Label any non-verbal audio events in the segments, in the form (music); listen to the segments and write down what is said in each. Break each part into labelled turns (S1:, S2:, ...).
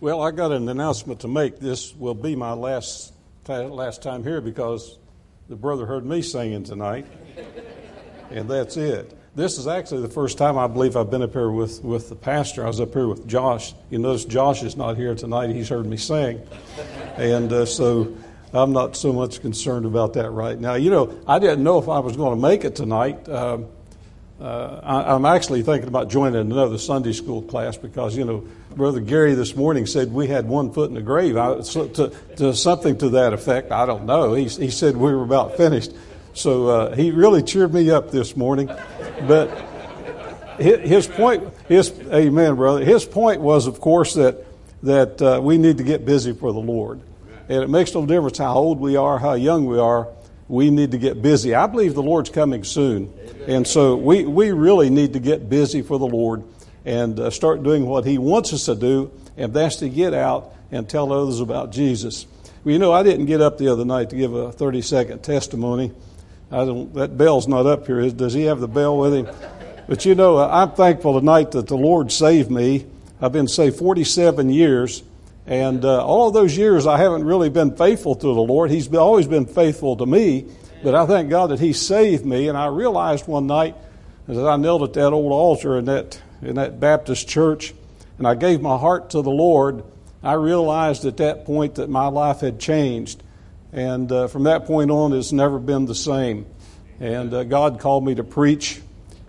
S1: Well, I got an announcement to make. This will be my last last time here because the brother heard me singing tonight, (laughs) and that's it. This is actually the first time I believe I've been up here with, with the pastor. I was up here with Josh. You notice Josh is not here tonight. He's heard me sing, (laughs) and uh, so I'm not so much concerned about that right now. You know, I didn't know if I was going to make it tonight. Um, uh, I, am actually thinking about joining another Sunday school class because, you know, Brother Gary this morning said we had one foot in the grave. I, so, to, to, something to that effect. I don't know. He, he said we were about finished. So uh, he really cheered me up this morning. But his point, his, amen, brother. His point was, of course, that, that uh, we need to get busy for the Lord. And it makes no difference how old we are, how young we are we need to get busy. I believe the Lord's coming soon. And so we, we really need to get busy for the Lord and uh, start doing what He wants us to do, and that's to get out and tell others about Jesus. Well, you know, I didn't get up the other night to give a 30 second testimony. I don't, that bell's not up here. Does he have the bell with him? But you know, I'm thankful tonight that the Lord saved me. I've been saved 47 years, and uh, all those years, I haven't really been faithful to the Lord. He's always been faithful to me. But I thank God that He saved me. And I realized one night as I knelt at that old altar in that, in that Baptist church and I gave my heart to the Lord, I realized at that point that my life had changed. And uh, from that point on, it's never been the same. And uh, God called me to preach.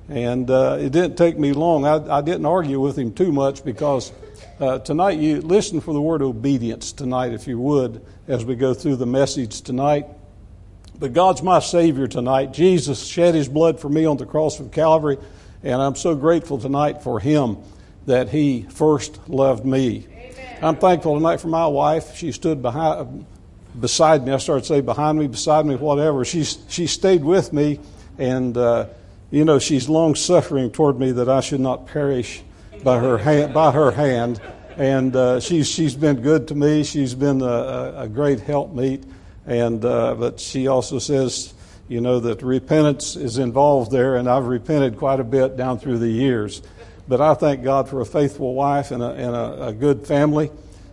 S1: And uh, it didn't take me long. I, I didn't argue with Him too much because uh, tonight, you listen for the word obedience tonight, if you would, as we go through the message tonight. But God's my Savior tonight. Jesus shed His blood for me on the cross of Calvary, and I'm so grateful tonight for Him that He first loved me. Amen. I'm thankful tonight for my wife. She stood behind, beside me. I started to say behind me, beside me, whatever. She's, she stayed with me, and, uh, you know, she's long suffering toward me that I should not perish by her hand, by her hand. And uh, she's she's been good to me. She's been a, a great helpmeet. And uh, but she also says, you know, that repentance is involved there, and I've repented quite a bit down through the years. But I thank God for a faithful wife and a, and a, a good family,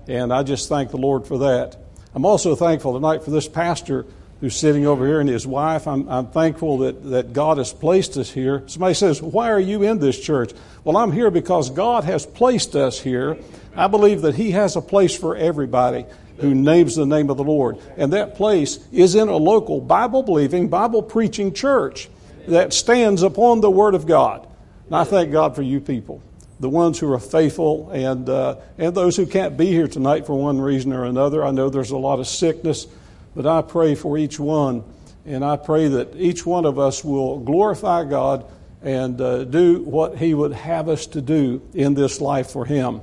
S1: and I just thank the Lord for that. I'm also thankful tonight for this pastor who's sitting over here and his wife. I'm, I'm thankful that, that God has placed us here. Somebody says, Why are you in this church? Well, I'm here because God has placed us here. I believe that He has a place for everybody who names the name of the Lord. And that place is in a local Bible believing, Bible preaching church that stands upon the Word of God. And I thank God for you people, the ones who are faithful and, uh, and those who can't be here tonight for one reason or another. I know there's a lot of sickness. But I pray for each one, and I pray that each one of us will glorify God and uh, do what He would have us to do in this life for Him.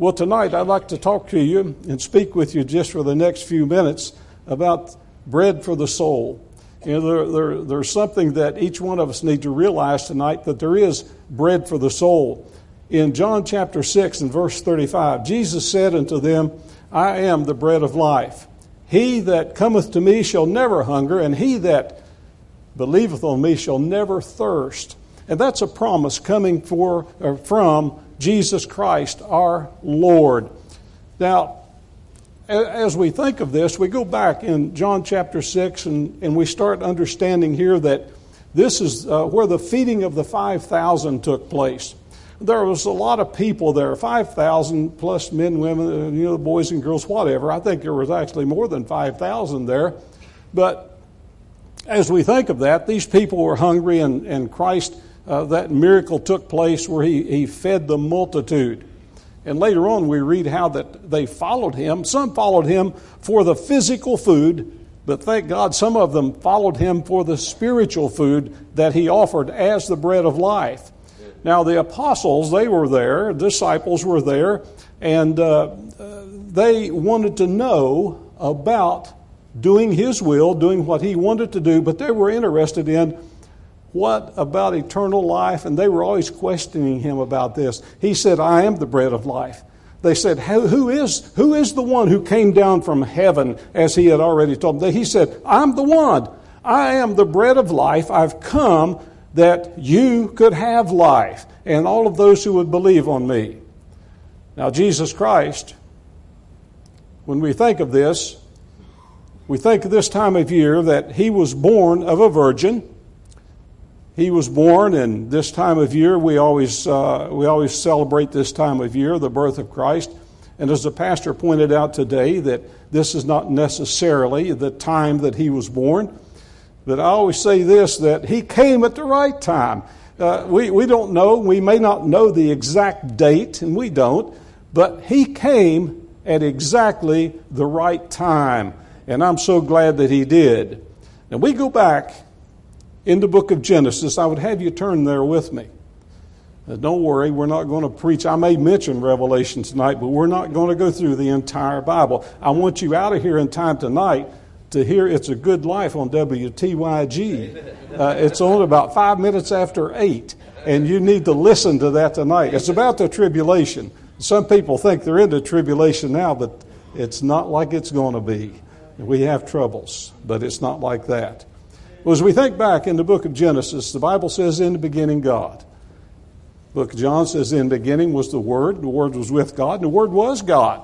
S1: Well, tonight I'd like to talk to you and speak with you just for the next few minutes about bread for the soul. You know, there, there, there's something that each one of us need to realize tonight that there is bread for the soul. In John chapter 6 and verse 35, Jesus said unto them, I am the bread of life. He that cometh to me shall never hunger, and he that believeth on me shall never thirst. And that's a promise coming for, from Jesus Christ, our Lord. Now, as we think of this, we go back in John chapter 6 and, and we start understanding here that this is uh, where the feeding of the 5,000 took place there was a lot of people there 5,000 plus men, women, uh, you know, boys and girls, whatever. I think there was actually more than 5,000 there. But as we think of that, these people were hungry, and, and Christ, uh, that miracle took place where he, he fed the multitude. And later on, we read how that they followed him. Some followed him for the physical food, but thank God some of them followed him for the spiritual food that he offered as the bread of life. Now, the apostles, they were there, disciples were there, and uh, they wanted to know about doing His will, doing what He wanted to do, but they were interested in what about eternal life, and they were always questioning Him about this. He said, I am the bread of life. They said, who is, who is the one who came down from heaven, as He had already told them? He said, I'm the one. I am the bread of life. I've come that you could have life and all of those who would believe on me. Now, Jesus Christ when we think of this, we think of this time of year that he was born of a virgin. He was born, and this time of year we always uh, we always celebrate this time of year, the birth of Christ. And as the pastor pointed out today, that this is not necessarily the time that he was born. But I always say this that he came at the right time. Uh, we, we don't know, we may not know the exact date, and we don't, but he came at exactly the right time. And I'm so glad that he did. Now we go back in the book of Genesis. I would have you turn there with me. Uh, don't worry, we're not going to preach. I may mention Revelation tonight, but we're not going to go through the entire Bible. I want you out of here in time tonight to hear It's a Good Life on WTYG. Uh, it's on about five minutes after eight, and you need to listen to that tonight. It's about the tribulation. Some people think they're in the tribulation now, but it's not like it's going to be. We have troubles, but it's not like that. Well, as we think back in the book of Genesis, the Bible says, In the beginning, God book of John says, In the beginning was the Word, the Word was with God, and the Word was God.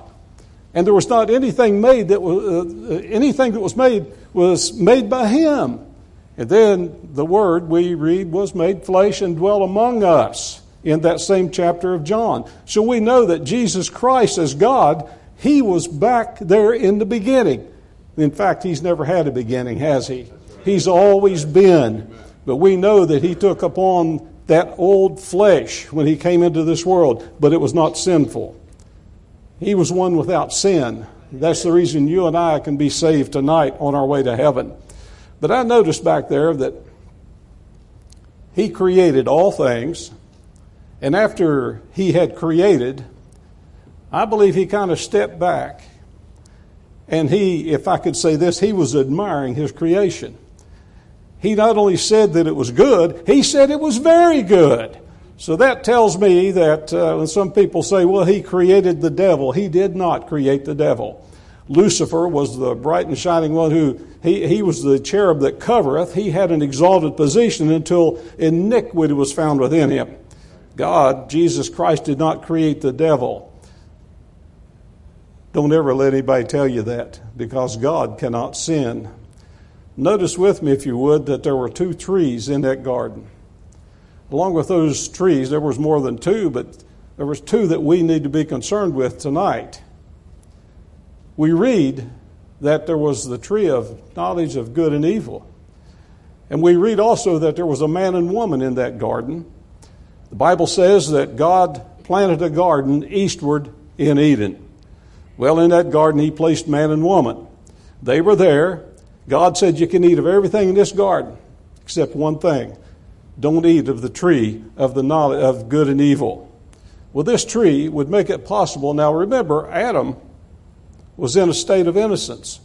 S1: And there was not anything made that was, uh, anything that was made was made by Him. And then the Word, we read, was made flesh and dwelt among us in that same chapter of John. So we know that Jesus Christ, as God, He was back there in the beginning. In fact, He's never had a beginning, has He? He's always been. But we know that He took upon that old flesh when he came into this world, but it was not sinful. He was one without sin. That's the reason you and I can be saved tonight on our way to heaven. But I noticed back there that he created all things, and after he had created, I believe he kind of stepped back. And he, if I could say this, he was admiring his creation he not only said that it was good, he said it was very good. So that tells me that uh, when some people say, well, he created the devil, he did not create the devil. Lucifer was the bright and shining one who, he, he was the cherub that covereth. He had an exalted position until iniquity was found within him. God, Jesus Christ, did not create the devil. Don't ever let anybody tell you that because God cannot sin. Notice with me, if you would, that there were two trees in that garden. Along with those trees, there was more than two, but there was two that we need to be concerned with tonight. We read that there was the tree of knowledge of good and evil. And we read also that there was a man and woman in that garden. The Bible says that God planted a garden eastward in Eden. Well, in that garden, He placed man and woman. They were there. God said you can eat of everything in this garden except one thing. Don't eat of the tree of the knowledge of good and evil. Well, this tree would make it possible. Now remember, Adam was in a state of innocence.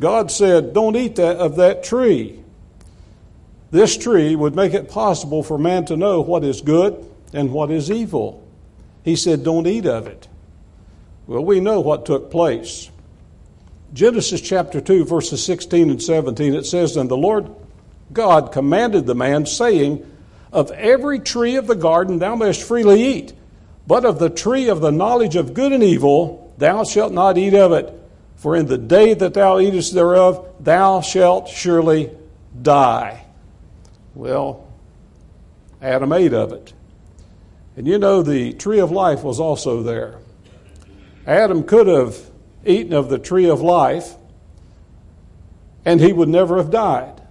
S1: God said, Don't eat that, of that tree. This tree would make it possible for man to know what is good and what is evil. He said, Don't eat of it. Well, we know what took place. Genesis chapter 2, verses 16 and 17, it says, And the Lord God commanded the man, saying, Of every tree of the garden thou mayest freely eat, but of the tree of the knowledge of good and evil thou shalt not eat of it. For in the day that thou eatest thereof, thou shalt surely die. Well, Adam ate of it. And you know, the tree of life was also there. Adam could have eaten of the tree of life, and he would never have died.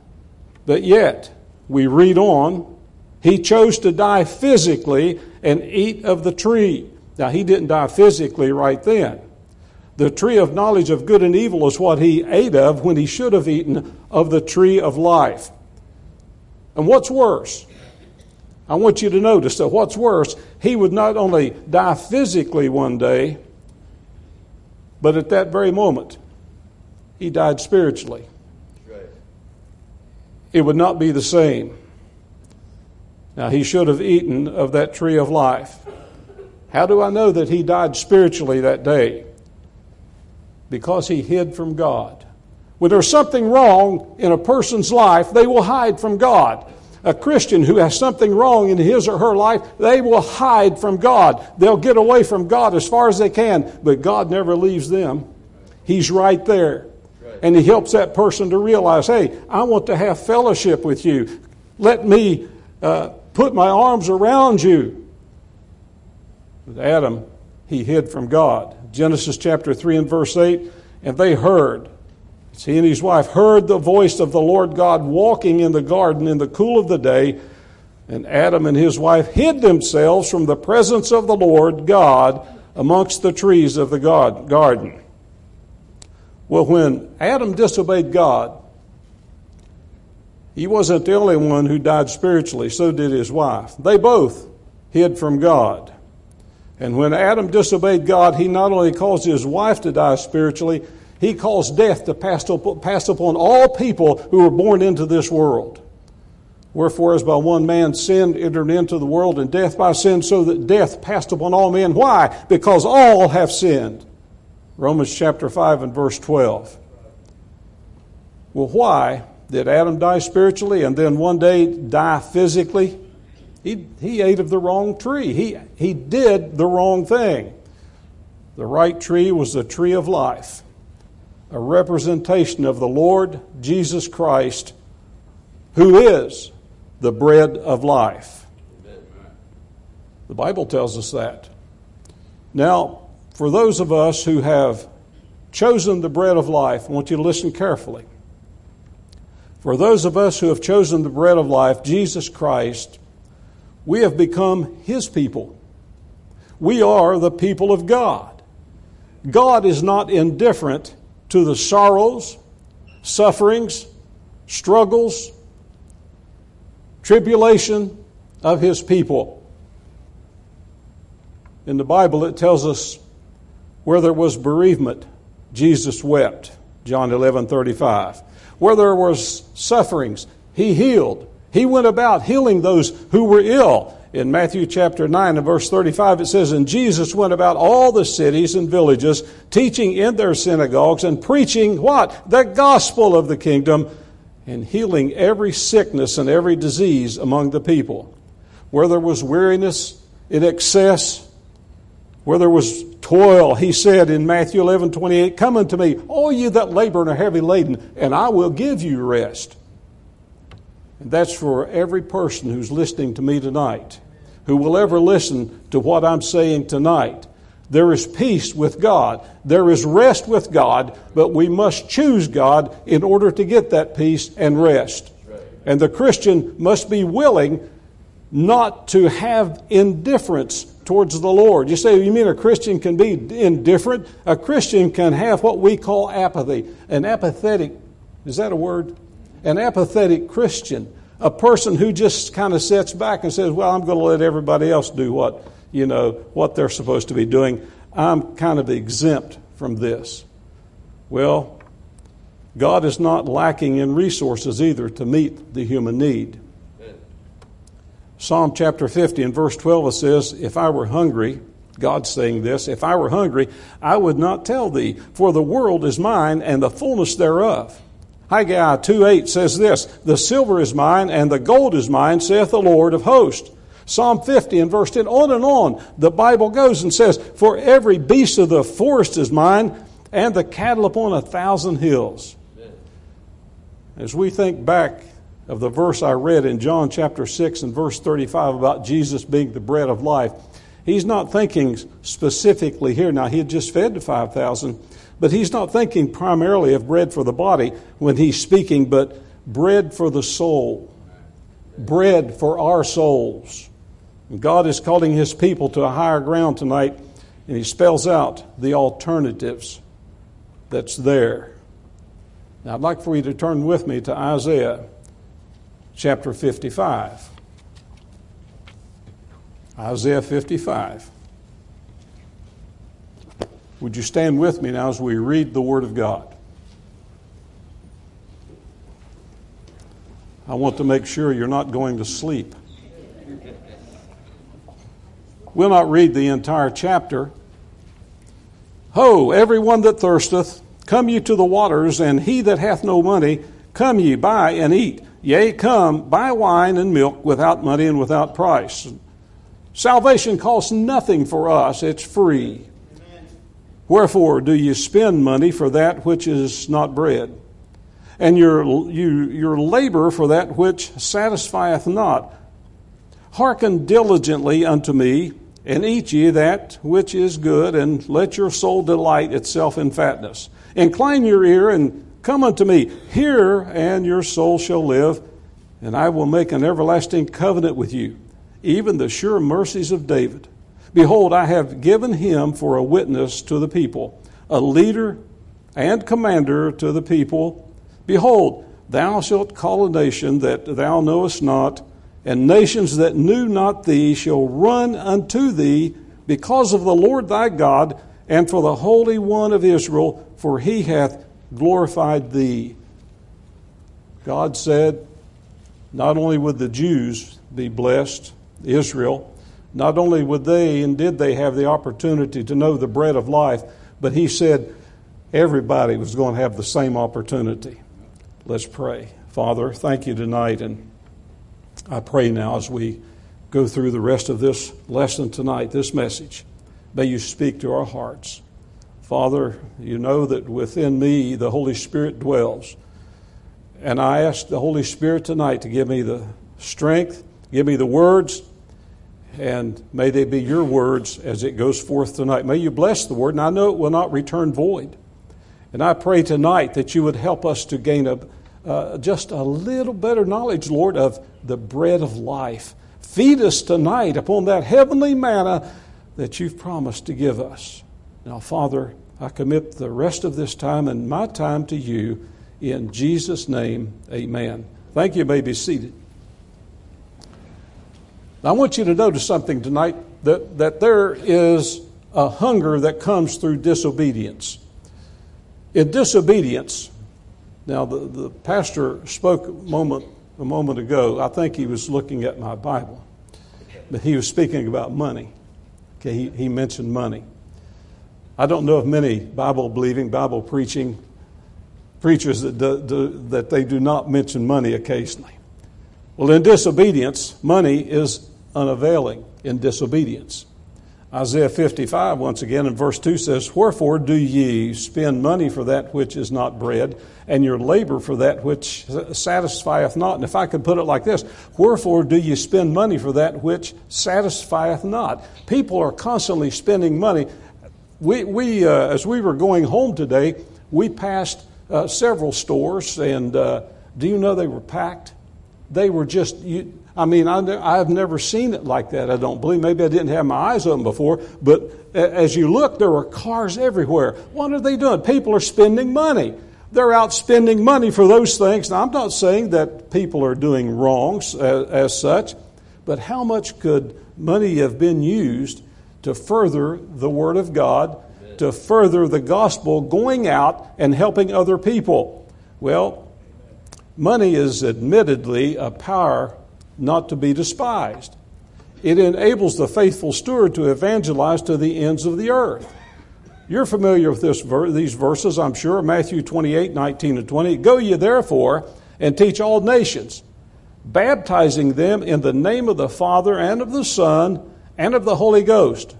S1: But yet, we read on, he chose to die physically and eat of the tree. Now, he didn't die physically right then. The tree of knowledge of good and evil is what he ate of when he should have eaten of the tree of life. And what's worse? I want you to notice that what's worse, he would not only die physically one day, but at that very moment, he died spiritually. It would not be the same. Now, he should have eaten of that tree of life. How do I know that he died spiritually that day? Because he hid from God. When there's something wrong in a person's life, they will hide from God a Christian who has something wrong in his or her life, they will hide from God. They'll get away from God as far as they can, but God never leaves them. He's right there. And He helps that person to realize, hey, I want to have fellowship with you. Let me uh, put my arms around you. With Adam, he hid from God. Genesis chapter 3 and verse 8, and they heard. He and his wife heard the voice of the Lord God walking in the garden in the cool of the day, and Adam and his wife hid themselves from the presence of the Lord God amongst the trees of the garden. Well, when Adam disobeyed God, he wasn't the only one who died spiritually, so did his wife. They both hid from God. And when Adam disobeyed God, he not only caused his wife to die spiritually, he caused death to pass upon all people who were born into this world. Wherefore, as by one man sin entered into the world, and death by sin, so that death passed upon all men. Why? Because all have sinned. Romans chapter 5 and verse 12. Well, why did Adam die spiritually and then one day die physically? He, he ate of the wrong tree. He, he did the wrong thing. The right tree was the tree of life, a representation of the Lord Jesus Christ, who is the bread of life. The Bible tells us that. Now, for those of us who have chosen the bread of life, I want you to listen carefully. For those of us who have chosen the bread of life, Jesus Christ, we have become His people. We are the people of God. God is not indifferent to the sorrows, sufferings, struggles, tribulation of His people. In the Bible, it tells us where there was bereavement, Jesus wept. John 11 35. Where there was sufferings, He healed. He went about healing those who were ill. In Matthew chapter 9 and verse 35, it says, And Jesus went about all the cities and villages, teaching in their synagogues and preaching what? The gospel of the kingdom and healing every sickness and every disease among the people. Where there was weariness in excess, where there was toil, he said in Matthew 11 28, Come unto me, all you that labor and are heavy laden, and I will give you rest. And that's for every person who's listening to me tonight, who will ever listen to what I'm saying tonight. There is peace with God. There is rest with God, but we must choose God in order to get that peace and rest. And the Christian must be willing not to have indifference towards the Lord. You say, you mean a Christian can be indifferent? A Christian can have what we call apathy. An apathetic, is that a word? an apathetic Christian, a person who just kind of sits back and says, Well, I'm going to let everybody else do what, you know, what they're supposed to be doing. I'm kind of exempt from this. Well, God is not lacking in resources either to meet the human need. Psalm chapter 50 and verse 12 it says, If I were hungry, God's saying this, if I were hungry, I would not tell thee, for the world is mine and the fullness thereof. Haggai 2 8 says this The silver is mine and the gold is mine, saith the Lord of hosts. Psalm 50 and verse 10, on and on, the Bible goes and says, For every beast of the forest is mine, and the cattle upon a thousand hills. As we think back of the verse I read in John chapter 6 and verse 35 about Jesus being the bread of life, he's not thinking specifically here. Now, he had just fed the 5,000, but he's not thinking primarily of bread for the body when he's speaking, but bread for the soul, bread for our souls. And God is calling his people to a higher ground tonight, and he spells out the alternatives that's there. Now, I'd like for you to turn with me to Isaiah chapter 55. Isaiah 55. Would you stand with me now as we read the Word of God? I want to make sure you're not going to sleep. We'll not read the entire chapter. Ho, everyone that thirsteth, come ye to the waters, and he that hath no money, come ye, buy and eat. Yea, come, buy wine and milk without money and without price. Salvation costs nothing for us, it's free. Wherefore do you spend money for that which is not bread? And your, you, your labor for that which satisfieth not. Hearken diligently unto me, and eat ye that which is good, and let your soul delight itself in fatness. Incline your ear and come unto me. Hear, and your soul shall live, and I will make an everlasting covenant with you, even the sure mercies of David Behold, I have given him for a witness to the people, a leader and commander to the people. Behold, thou shalt call a nation that thou knowest not, and nations that knew not thee shall run unto thee because of the Lord thy God and for the Holy One of Israel, for he hath glorified thee. God said, not only would the Jews be blessed, Israel, not only would they and did they have the opportunity to know the bread of life, but he said everybody was going to have the same opportunity. Let's pray. Father, thank you tonight, and I pray now as we go through the rest of this lesson tonight, this message, may you speak to our hearts. Father, you know that within me the Holy Spirit dwells. And I ask the Holy Spirit tonight to give me the strength, give me the words, and may they be your words as it goes forth tonight. May you bless the word, and I know it will not return void. And I pray tonight that you would help us to gain a, uh, just a little better knowledge, Lord, of the bread of life. Feed us tonight upon that heavenly manna that you've promised to give us. Now, Father, I commit the rest of this time and my time to you. In Jesus' name, amen. Thank you. you may be seated. I want you to notice something tonight that, that there is a hunger that comes through disobedience. In disobedience, now the, the pastor spoke a moment, a moment ago. I think he was looking at my Bible, but he was speaking about money. Okay, he, he mentioned money. I don't know of many Bible believing, Bible preaching preachers that, do, do, that they do not mention money occasionally. Well, in disobedience, money is unavailing in disobedience. Isaiah 55, once again, in verse 2 says, Wherefore do ye spend money for that which is not bread, and your labor for that which satisfieth not? And if I could put it like this, Wherefore do ye spend money for that which satisfieth not? People are constantly spending money. We, we uh, as we were going home today, we passed uh, several stores, and uh, do you know they were packed? They were just, you, I mean, I, have never seen it like that, I don't believe. Maybe I didn't have my eyes open before, but as you look, there were cars everywhere. What are they doing? People are spending money. They're out spending money for those things. Now, I'm not saying that people are doing wrongs as, as such, but how much could money have been used to further the Word of God, to further the gospel going out and helping other people? Well, Money is admittedly a power not to be despised. It enables the faithful steward to evangelize to the ends of the earth. You're familiar with this, these verses, I'm sure. Matthew 28, 19 and 20. Go ye therefore and teach all nations, baptizing them in the name of the Father and of the Son and of the Holy Ghost,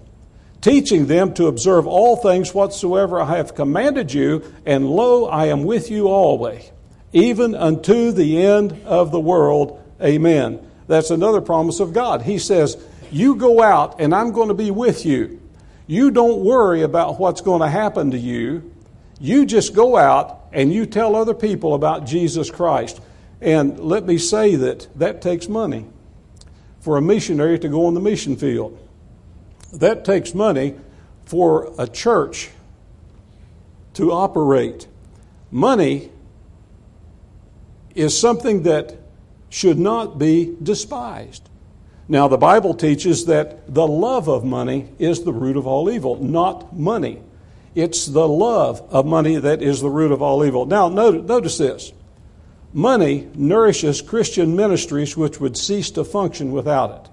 S1: teaching them to observe all things whatsoever I have commanded you, and lo, I am with you always even unto the end of the world. Amen. That's another promise of God. He says, You go out and I'm going to be with you. You don't worry about what's going to happen to you. You just go out and you tell other people about Jesus Christ. And let me say that that takes money for a missionary to go on the mission field. That takes money for a church to operate. Money is something that should not be despised. Now, the Bible teaches that the love of money is the root of all evil, not money. It's the love of money that is the root of all evil. Now, notice this money nourishes Christian ministries which would cease to function without it.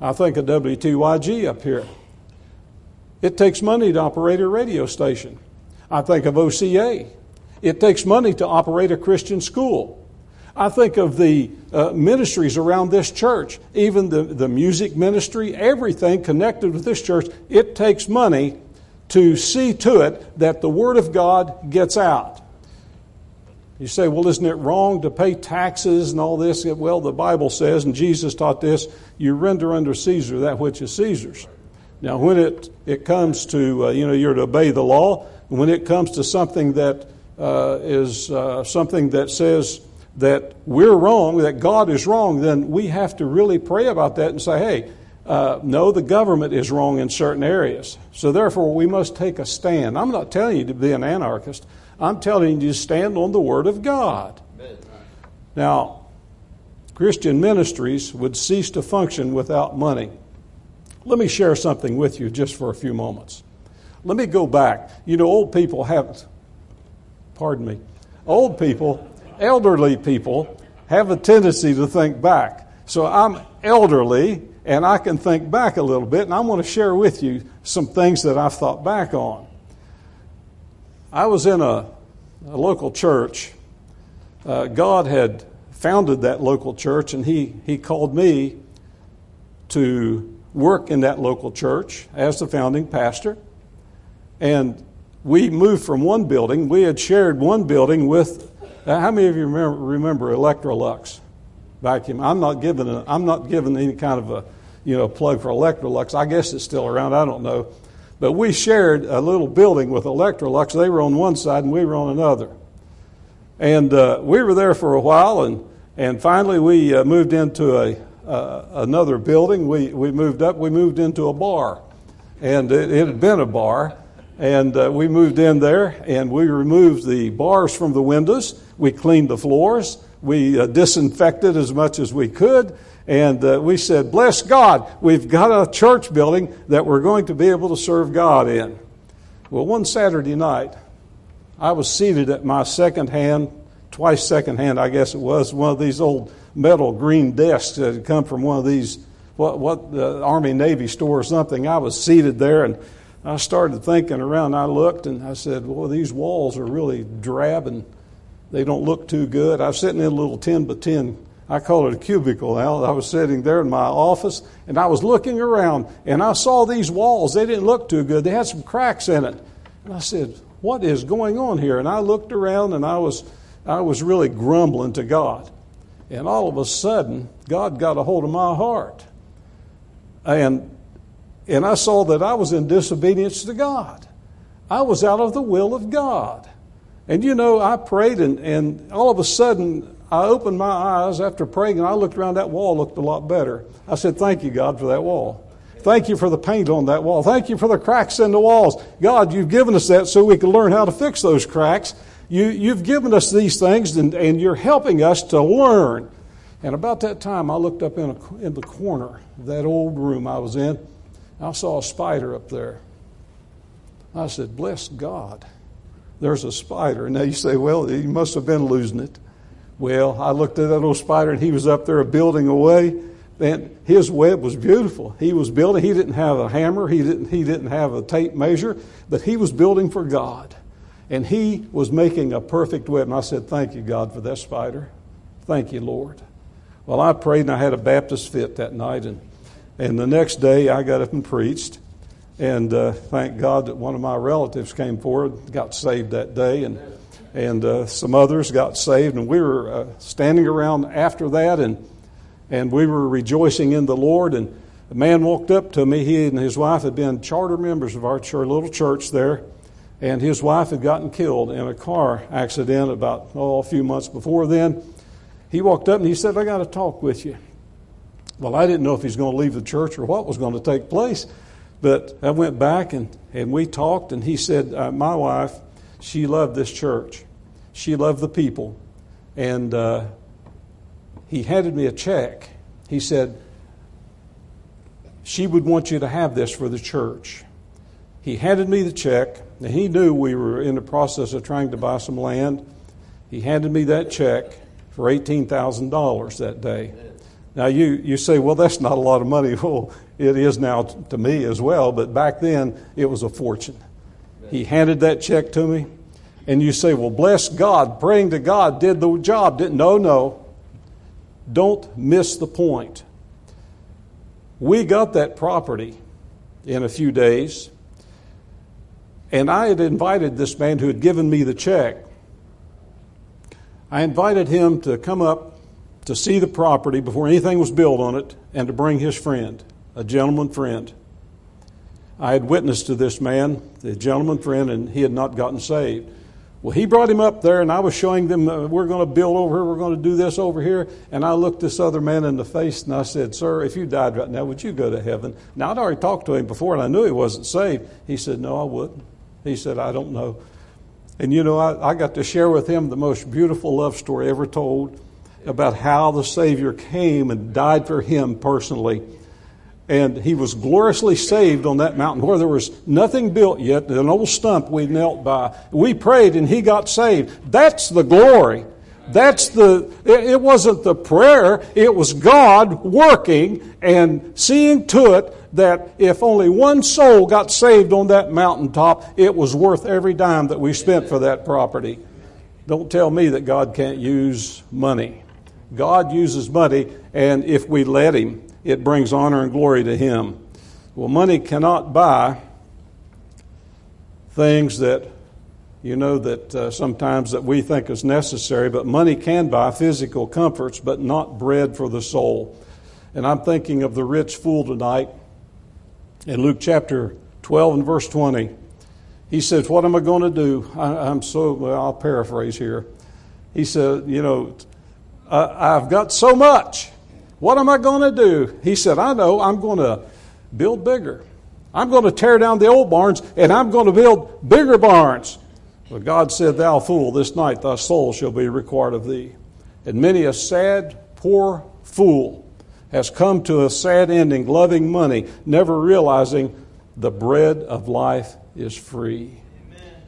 S1: I think of WTYG up here. It takes money to operate a radio station. I think of OCA. It takes money to operate a Christian school. I think of the uh, ministries around this church, even the, the music ministry, everything connected with this church. It takes money to see to it that the Word of God gets out. You say, well, isn't it wrong to pay taxes and all this? Well, the Bible says, and Jesus taught this, you render unto Caesar that which is Caesar's. Now, when it, it comes to, uh, you know, you're to obey the law, when it comes to something that uh, is uh, something that says that we're wrong, that God is wrong, then we have to really pray about that and say, hey, uh, no, the government is wrong in certain areas. So therefore, we must take a stand. I'm not telling you to be an anarchist. I'm telling you to stand on the Word of God. Now, Christian ministries would cease to function without money. Let me share something with you just for a few moments. Let me go back. You know, old people have, pardon me, old people, elderly people have a tendency to think back. So I'm elderly and I can think back a little bit, and I want to share with you some things that I've thought back on. I was in a, a local church. Uh, God had founded that local church, and he, he called me to work in that local church as the founding pastor. And we moved from one building. We had shared one building with, how many of you remember, remember Electrolux vacuum? I'm not giving a, I'm not giving any kind of a you know plug for Electrolux. I guess it's still around. I don't know. But we shared a little building with Electrolux. They were on one side and we were on another. And uh, we were there for a while, and, and finally we uh, moved into a, uh, another building. We, we moved up, we moved into a bar. And it, it had been a bar. And uh, we moved in there and we removed the bars from the windows. We cleaned the floors. We uh, disinfected as much as we could. And uh, we said, Bless God, we've got a church building that we're going to be able to serve God in. Well, one Saturday night, I was seated at my second hand, twice second hand, I guess it was, one of these old metal green desks that had come from one of these, what, what the Army Navy store or something. I was seated there and I started thinking around. I looked and I said, Well, these walls are really drab and they don't look too good. I was sitting in a little 10 by 10 I call it a cubicle now. I was sitting there in my office and I was looking around and I saw these walls. They didn't look too good. They had some cracks in it. And I said, What is going on here? And I looked around and I was, I was really grumbling to God. And all of a sudden, God got a hold of my heart. And, and I saw that I was in disobedience to God. I was out of the will of God. And you know, I prayed, and, and all of a sudden, I opened my eyes after praying and I looked around that wall looked a lot better. I said, Thank you, God, for that wall. Thank you for the paint on that wall. Thank you for the cracks in the walls. God, you've given us that so we can learn how to fix those cracks. You, you've given us these things and, and you're helping us to learn. And about that time, I looked up in, a, in the corner of that old room I was in. I saw a spider up there. I said, Bless God. There's a spider. And now you say, Well, he must have been losing it. Well, I looked at that little spider and he was up there building away. And his web was beautiful. He was building. He didn't have a hammer. He didn't, he didn't have a tape measure, but he was building for God. And he was making a perfect web. And I said, Thank you, God, for that spider. Thank you, Lord. Well, I prayed and I had a Baptist fit that night. And, and the next day I got up and preached. And uh, thank God that one of my relatives came forward, got saved that day. And and uh, some others got saved. And we were uh, standing around after that, and and we were rejoicing in the Lord. And a man walked up to me. He and his wife had been charter members of our church, little church there, and his wife had gotten killed in a car accident about oh, a few months before then. He walked up and he said, "I got to talk with you." Well, I didn't know if he's going to leave the church or what was going to take place. But I went back and, and we talked, and he said, uh, My wife, she loved this church. She loved the people. And uh, he handed me a check. He said, She would want you to have this for the church. He handed me the check, and he knew we were in the process of trying to buy some land. He handed me that check for $18,000 that day. Now, you, you say, well, that's not a lot of money. (laughs) Well, it is now to me as well, but back then it was a fortune. He handed that check to me and you say, well, bless God, praying to God did the job. Didn't, no, no. Don't miss the point. We got that property in a few days. And I had invited this man who had given me the check. I invited him to come up to see the property before anything was built on it and to bring his friend, a gentleman friend. I had witnessed to this man, the gentleman friend, and he had not gotten saved. Well, he brought him up there, and I was showing them, uh, we're going to build over here, we're going to do this over here. And I looked this other man in the face and I said, Sir, if you died right now, would you go to heaven? Now, I'd already talked to him before, and I knew he wasn't saved. He said, No, I wouldn't. He said, I don't know. And you know, I, I got to share with him the most beautiful love story ever told about how the Savior came and died for him personally and he was gloriously saved on that mountain where there was nothing built yet, an old stump we knelt by. We prayed and he got saved. That's the glory. That's the, it wasn't the prayer, it was God working and seeing to it that if only one soul got saved on that mountaintop, it was worth every dime that we spent for that property. Don't tell me that God can't use money. God uses money, and if we let Him, it brings honor and glory to Him. Well, money cannot buy things that you know that uh, sometimes that we think is necessary, but money can buy physical comforts, but not bread for the soul. And I'm thinking of the rich fool tonight in Luke chapter 12 and verse 20. He says, What am I going to do? I, am so, well, I'll paraphrase here. He said, You know, Uh, I've got so much. What am I going to do? He said, I know, I'm going to build bigger. I'm going to tear down the old barns and I'm going to build bigger barns. But God said, Thou fool, this night thy soul shall be required of thee. And many a sad, poor fool has come to a sad ending, loving money, never realizing the bread of life is free. Amen.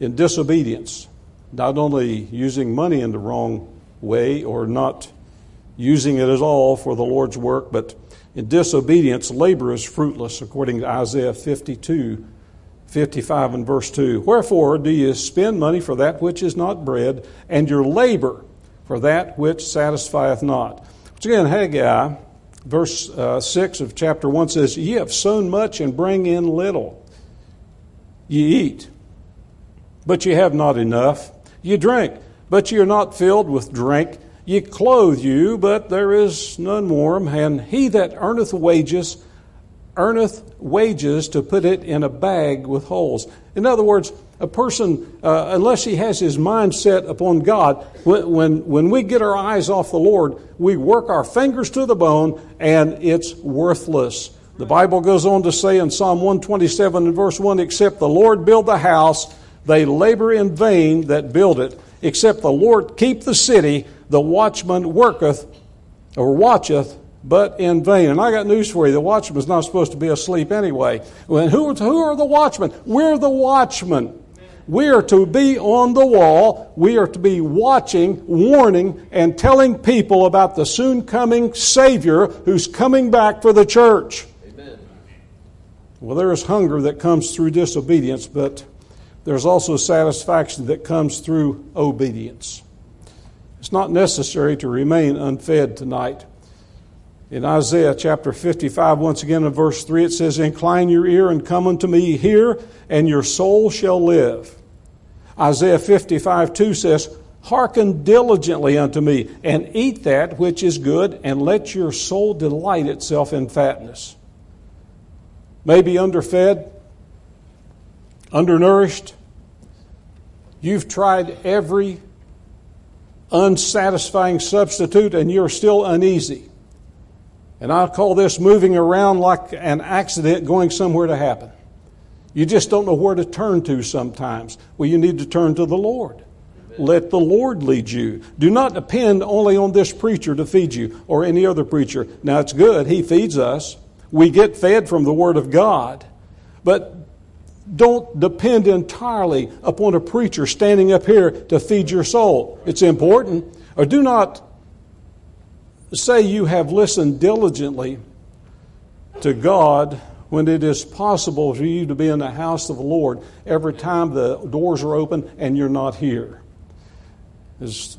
S1: In disobedience, not only using money in the wrong way or not using it at all for the Lord's work, but in disobedience, labor is fruitless, according to Isaiah 52, 55 and verse 2. Wherefore do you spend money for that which is not bread, and your labor for that which satisfieth not? Which again, Haggai, verse uh, 6 of chapter 1 says, Ye have sown much and bring in little. Ye eat, but ye have not enough. Ye drink, but ye are not filled with drink. Ye clothe you, but there is none warm, and he that earneth wages, earneth wages to put it in a bag with holes. In other words, a person, uh, unless he has his mind set upon God, when, when, when we get our eyes off the Lord, we work our fingers to the bone and it's worthless. The Bible goes on to say in Psalm 127 and verse 1 Except the Lord build the house, they labor in vain that build it. Except the Lord keep the city, the watchman worketh or watcheth, but in vain. And I got news for you the watchman's not supposed to be asleep anyway. Well, who, who are the watchmen? We're the watchmen. We are to be on the wall. We are to be watching, warning, and telling people about the soon coming Savior who's coming back for the church. Amen. Well, there is hunger that comes through disobedience, but there's also satisfaction that comes through obedience. It's not necessary to remain unfed tonight. In Isaiah chapter 55, once again in verse 3, it says, Incline your ear and come unto me, hear, and your soul shall live. Isaiah 55 2 says, Hearken diligently unto me, and eat that which is good, and let your soul delight itself in fatness. Maybe underfed, undernourished. You've tried every unsatisfying substitute and you're still uneasy. And I call this moving around like an accident going somewhere to happen. You just don't know where to turn to sometimes. Well, you need to turn to the Lord. Let the Lord lead you. Do not depend only on this preacher to feed you or any other preacher. Now, it's good, he feeds us. We get fed from the Word of God. But don't depend entirely upon a preacher standing up here to feed your soul. It's important. Or do not say you have listened diligently to God when it is possible for you to be in the house of the Lord every time the doors are open and you're not here. As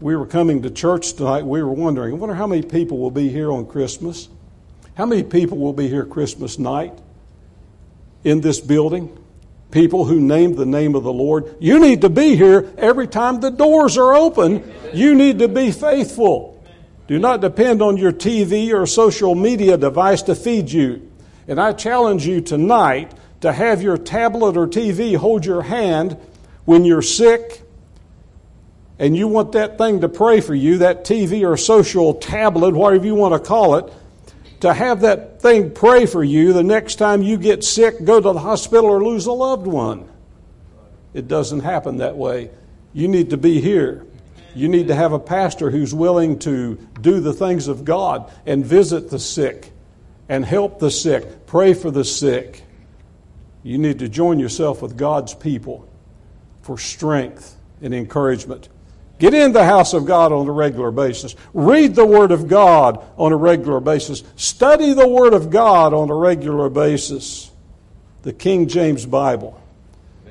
S1: we were coming to church tonight, we were wondering, I wonder how many people will be here on Christmas? How many people will be here Christmas night? In this building, people who name the name of the Lord. You need to be here every time the doors are open. You need to be faithful. Do not depend on your TV or social media device to feed you. And I challenge you tonight to have your tablet or TV hold your hand when you're sick and you want that thing to pray for you, that TV or social tablet, whatever you want to call it, to have that thing pray for you the next time you get sick, go to the hospital, or lose a loved one. It doesn't happen that way. You need to be here. You need to have a pastor who's willing to do the things of God and visit the sick and help the sick, pray for the sick. You need to join yourself with God's people for strength and encouragement. Get in the house of God on a regular basis. Read the Word of God on a regular basis. Study the Word of God on a regular basis. The King James Bible.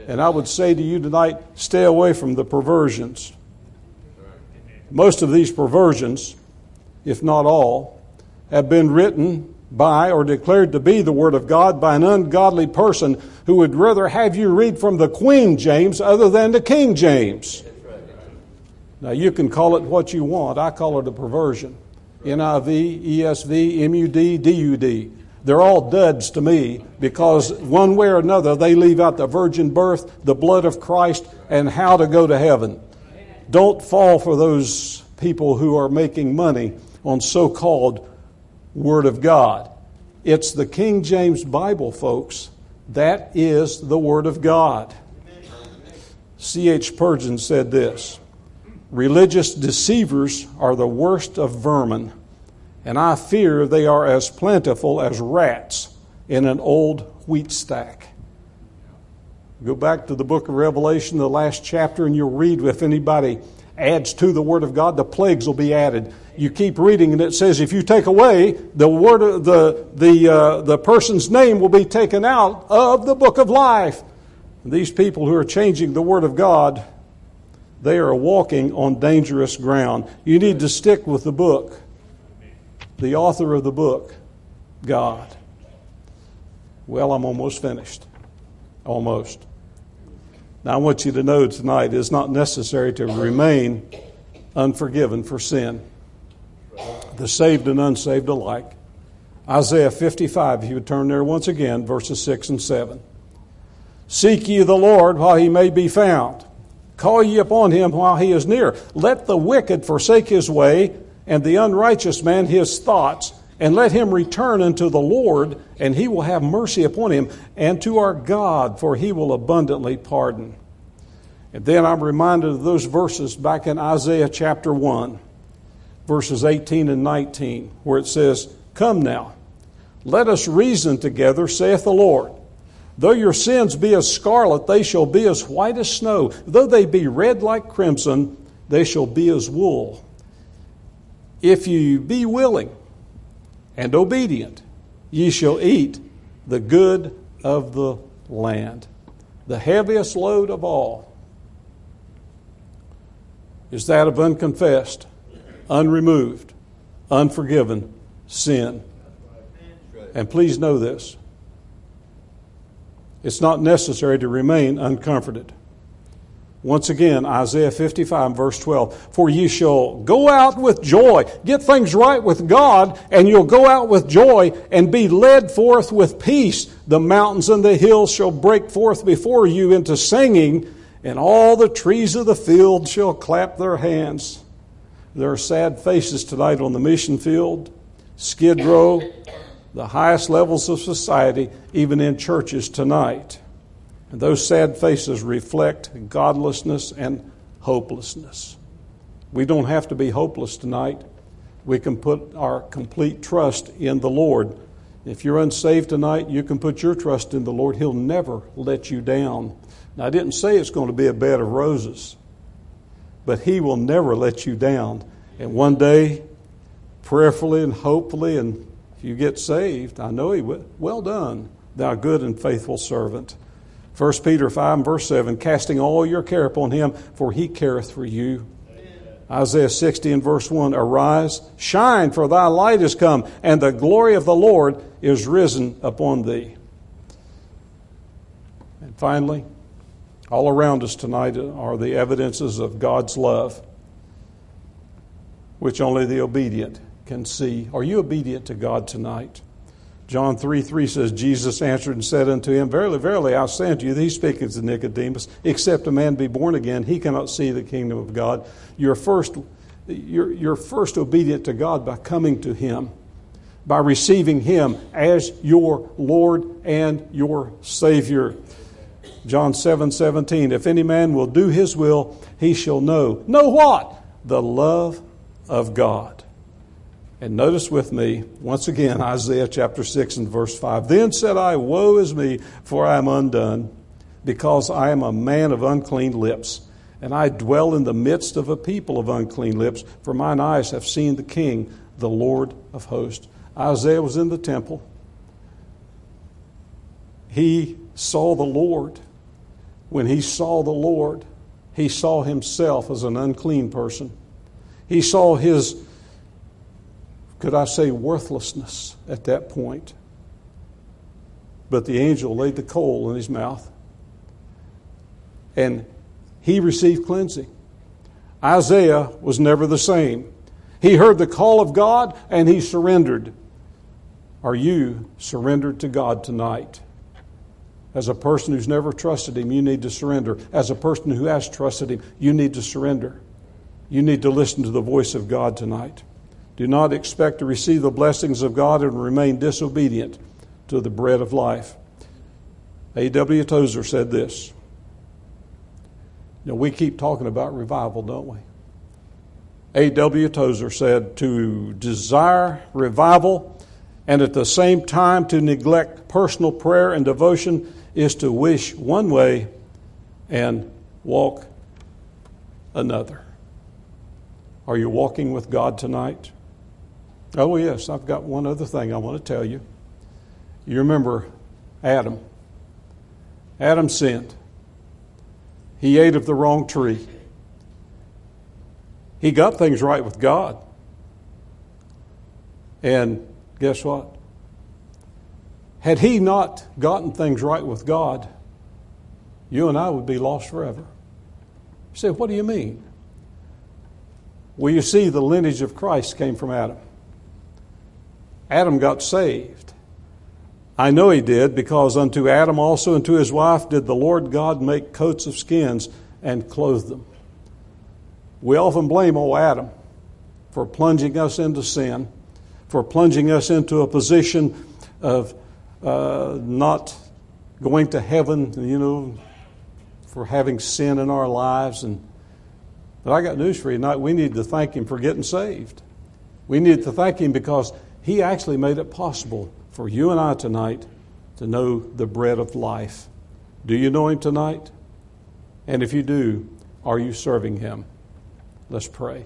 S1: And I would say to you tonight stay away from the perversions. Most of these perversions, if not all, have been written by or declared to be the Word of God by an ungodly person who would rather have you read from the Queen James other than the King James. Now, you can call it what you want. I call it a perversion. NIV, ESV, MUD, DUD. They're all duds to me because one way or another they leave out the virgin birth, the blood of Christ, and how to go to heaven. Don't fall for those people who are making money on so called Word of God. It's the King James Bible, folks. That is the Word of God. C.H. Spurgeon said this Religious deceivers are the worst of vermin, and I fear they are as plentiful as rats in an old wheat stack. Go back to the book of Revelation, the last chapter, and you'll read if anybody adds to the Word of God, the plagues will be added. You keep reading, and it says if you take away the word, the the uh, the person's name will be taken out of the book of life. And these people who are changing the Word of God they are walking on dangerous ground. You need to stick with the book, the author of the book, God. Well, I'm almost finished. Almost. Now, I want you to know tonight it's not necessary to remain unforgiven for sin, the saved and unsaved alike. Isaiah 55, if you would turn there once again, verses 6 and 7. Seek ye the Lord while he may be found. Call ye upon him while he is near. Let the wicked forsake his way, and the unrighteous man his thoughts, and let him return unto the Lord, and he will have mercy upon him, and to our God, for he will abundantly pardon. And then I'm reminded of those verses back in Isaiah chapter 1, verses 18 and 19, where it says, Come now, let us reason together, saith the Lord. Though your sins be as scarlet, they shall be as white as snow. Though they be red like crimson, they shall be as wool. If you be willing and obedient, ye shall eat the good of the land. The heaviest load of all is that of unconfessed, unremoved, unforgiven sin. And please know this it's not necessary to remain uncomforted. Once again, Isaiah 55, verse 12. For ye shall go out with joy. Get things right with God, and you'll go out with joy and be led forth with peace. The mountains and the hills shall break forth before you into singing, and all the trees of the field shall clap their hands. There are sad faces tonight on the mission field. Skid Row, the highest levels of society, even in churches tonight. And those sad faces reflect godlessness and hopelessness. We don't have to be hopeless tonight. We can put our complete trust in the Lord. If you're unsaved tonight, you can put your trust in the Lord. He'll never let you down. Now, I didn't say it's going to be a bed of roses, but He will never let you down. And one day, prayerfully and hopefully and if you get saved, I know he will. Well done, thou good and faithful servant. 1 Peter 5 and verse 7 casting all your care upon him, for he careth for you. Amen. Isaiah 60 and verse 1 Arise, shine, for thy light is come, and the glory of the Lord is risen upon thee. And finally, all around us tonight are the evidences of God's love, which only the obedient can see. Are you obedient to God tonight? John 3 3 says, Jesus answered and said unto him, Verily, verily, I say unto you, he's speaking to Nicodemus, except a man be born again, he cannot see the kingdom of God. You're first, you're, you're first obedient to God by coming to him, by receiving him as your Lord and your Savior. John 7 17, if any man will do his will, he shall know. Know what? The love of God. And notice with me, once again, Isaiah chapter 6 and verse 5. Then said I, Woe is me, for I am undone, because I am a man of unclean lips, and I dwell in the midst of a people of unclean lips, for mine eyes have seen the King, the Lord of hosts. Isaiah was in the temple. He saw the Lord. When he saw the Lord, he saw himself as an unclean person. He saw his could I say worthlessness at that point. But the angel laid the coal in his mouth and he received cleansing. Isaiah was never the same. He heard the call of God and he surrendered. Are you surrendered to God tonight? As a person who's never trusted Him, you need to surrender. As a person who has trusted Him, you need to surrender. You need to listen to the voice of God tonight. Do not expect to receive the blessings of God and remain disobedient to the bread of life. A.W. Tozer said this. Now, we keep talking about revival, don't we? A.W. Tozer said, To desire revival and at the same time to neglect personal prayer and devotion is to wish one way and walk another. Are you walking with God tonight? Oh, yes, I've got one other thing I want to tell you. You remember Adam. Adam sinned. He ate of the wrong tree. He got things right with God. And guess what? Had he not gotten things right with God, you and I would be lost forever. You say, what do you mean? Well, you see, the lineage of Christ came from Adam. Adam got saved. I know he did because unto Adam also and to his wife did the Lord God make coats of skins and clothe them. We often blame old Adam for plunging us into sin, for plunging us into a position of uh, not going to heaven, you know, for having sin in our lives. And but I got news for you tonight. We need to thank him for getting saved. We need to thank him because he actually made it possible for you and I tonight to know the bread of life. Do you know Him tonight? And if you do, are you serving Him? Let's pray.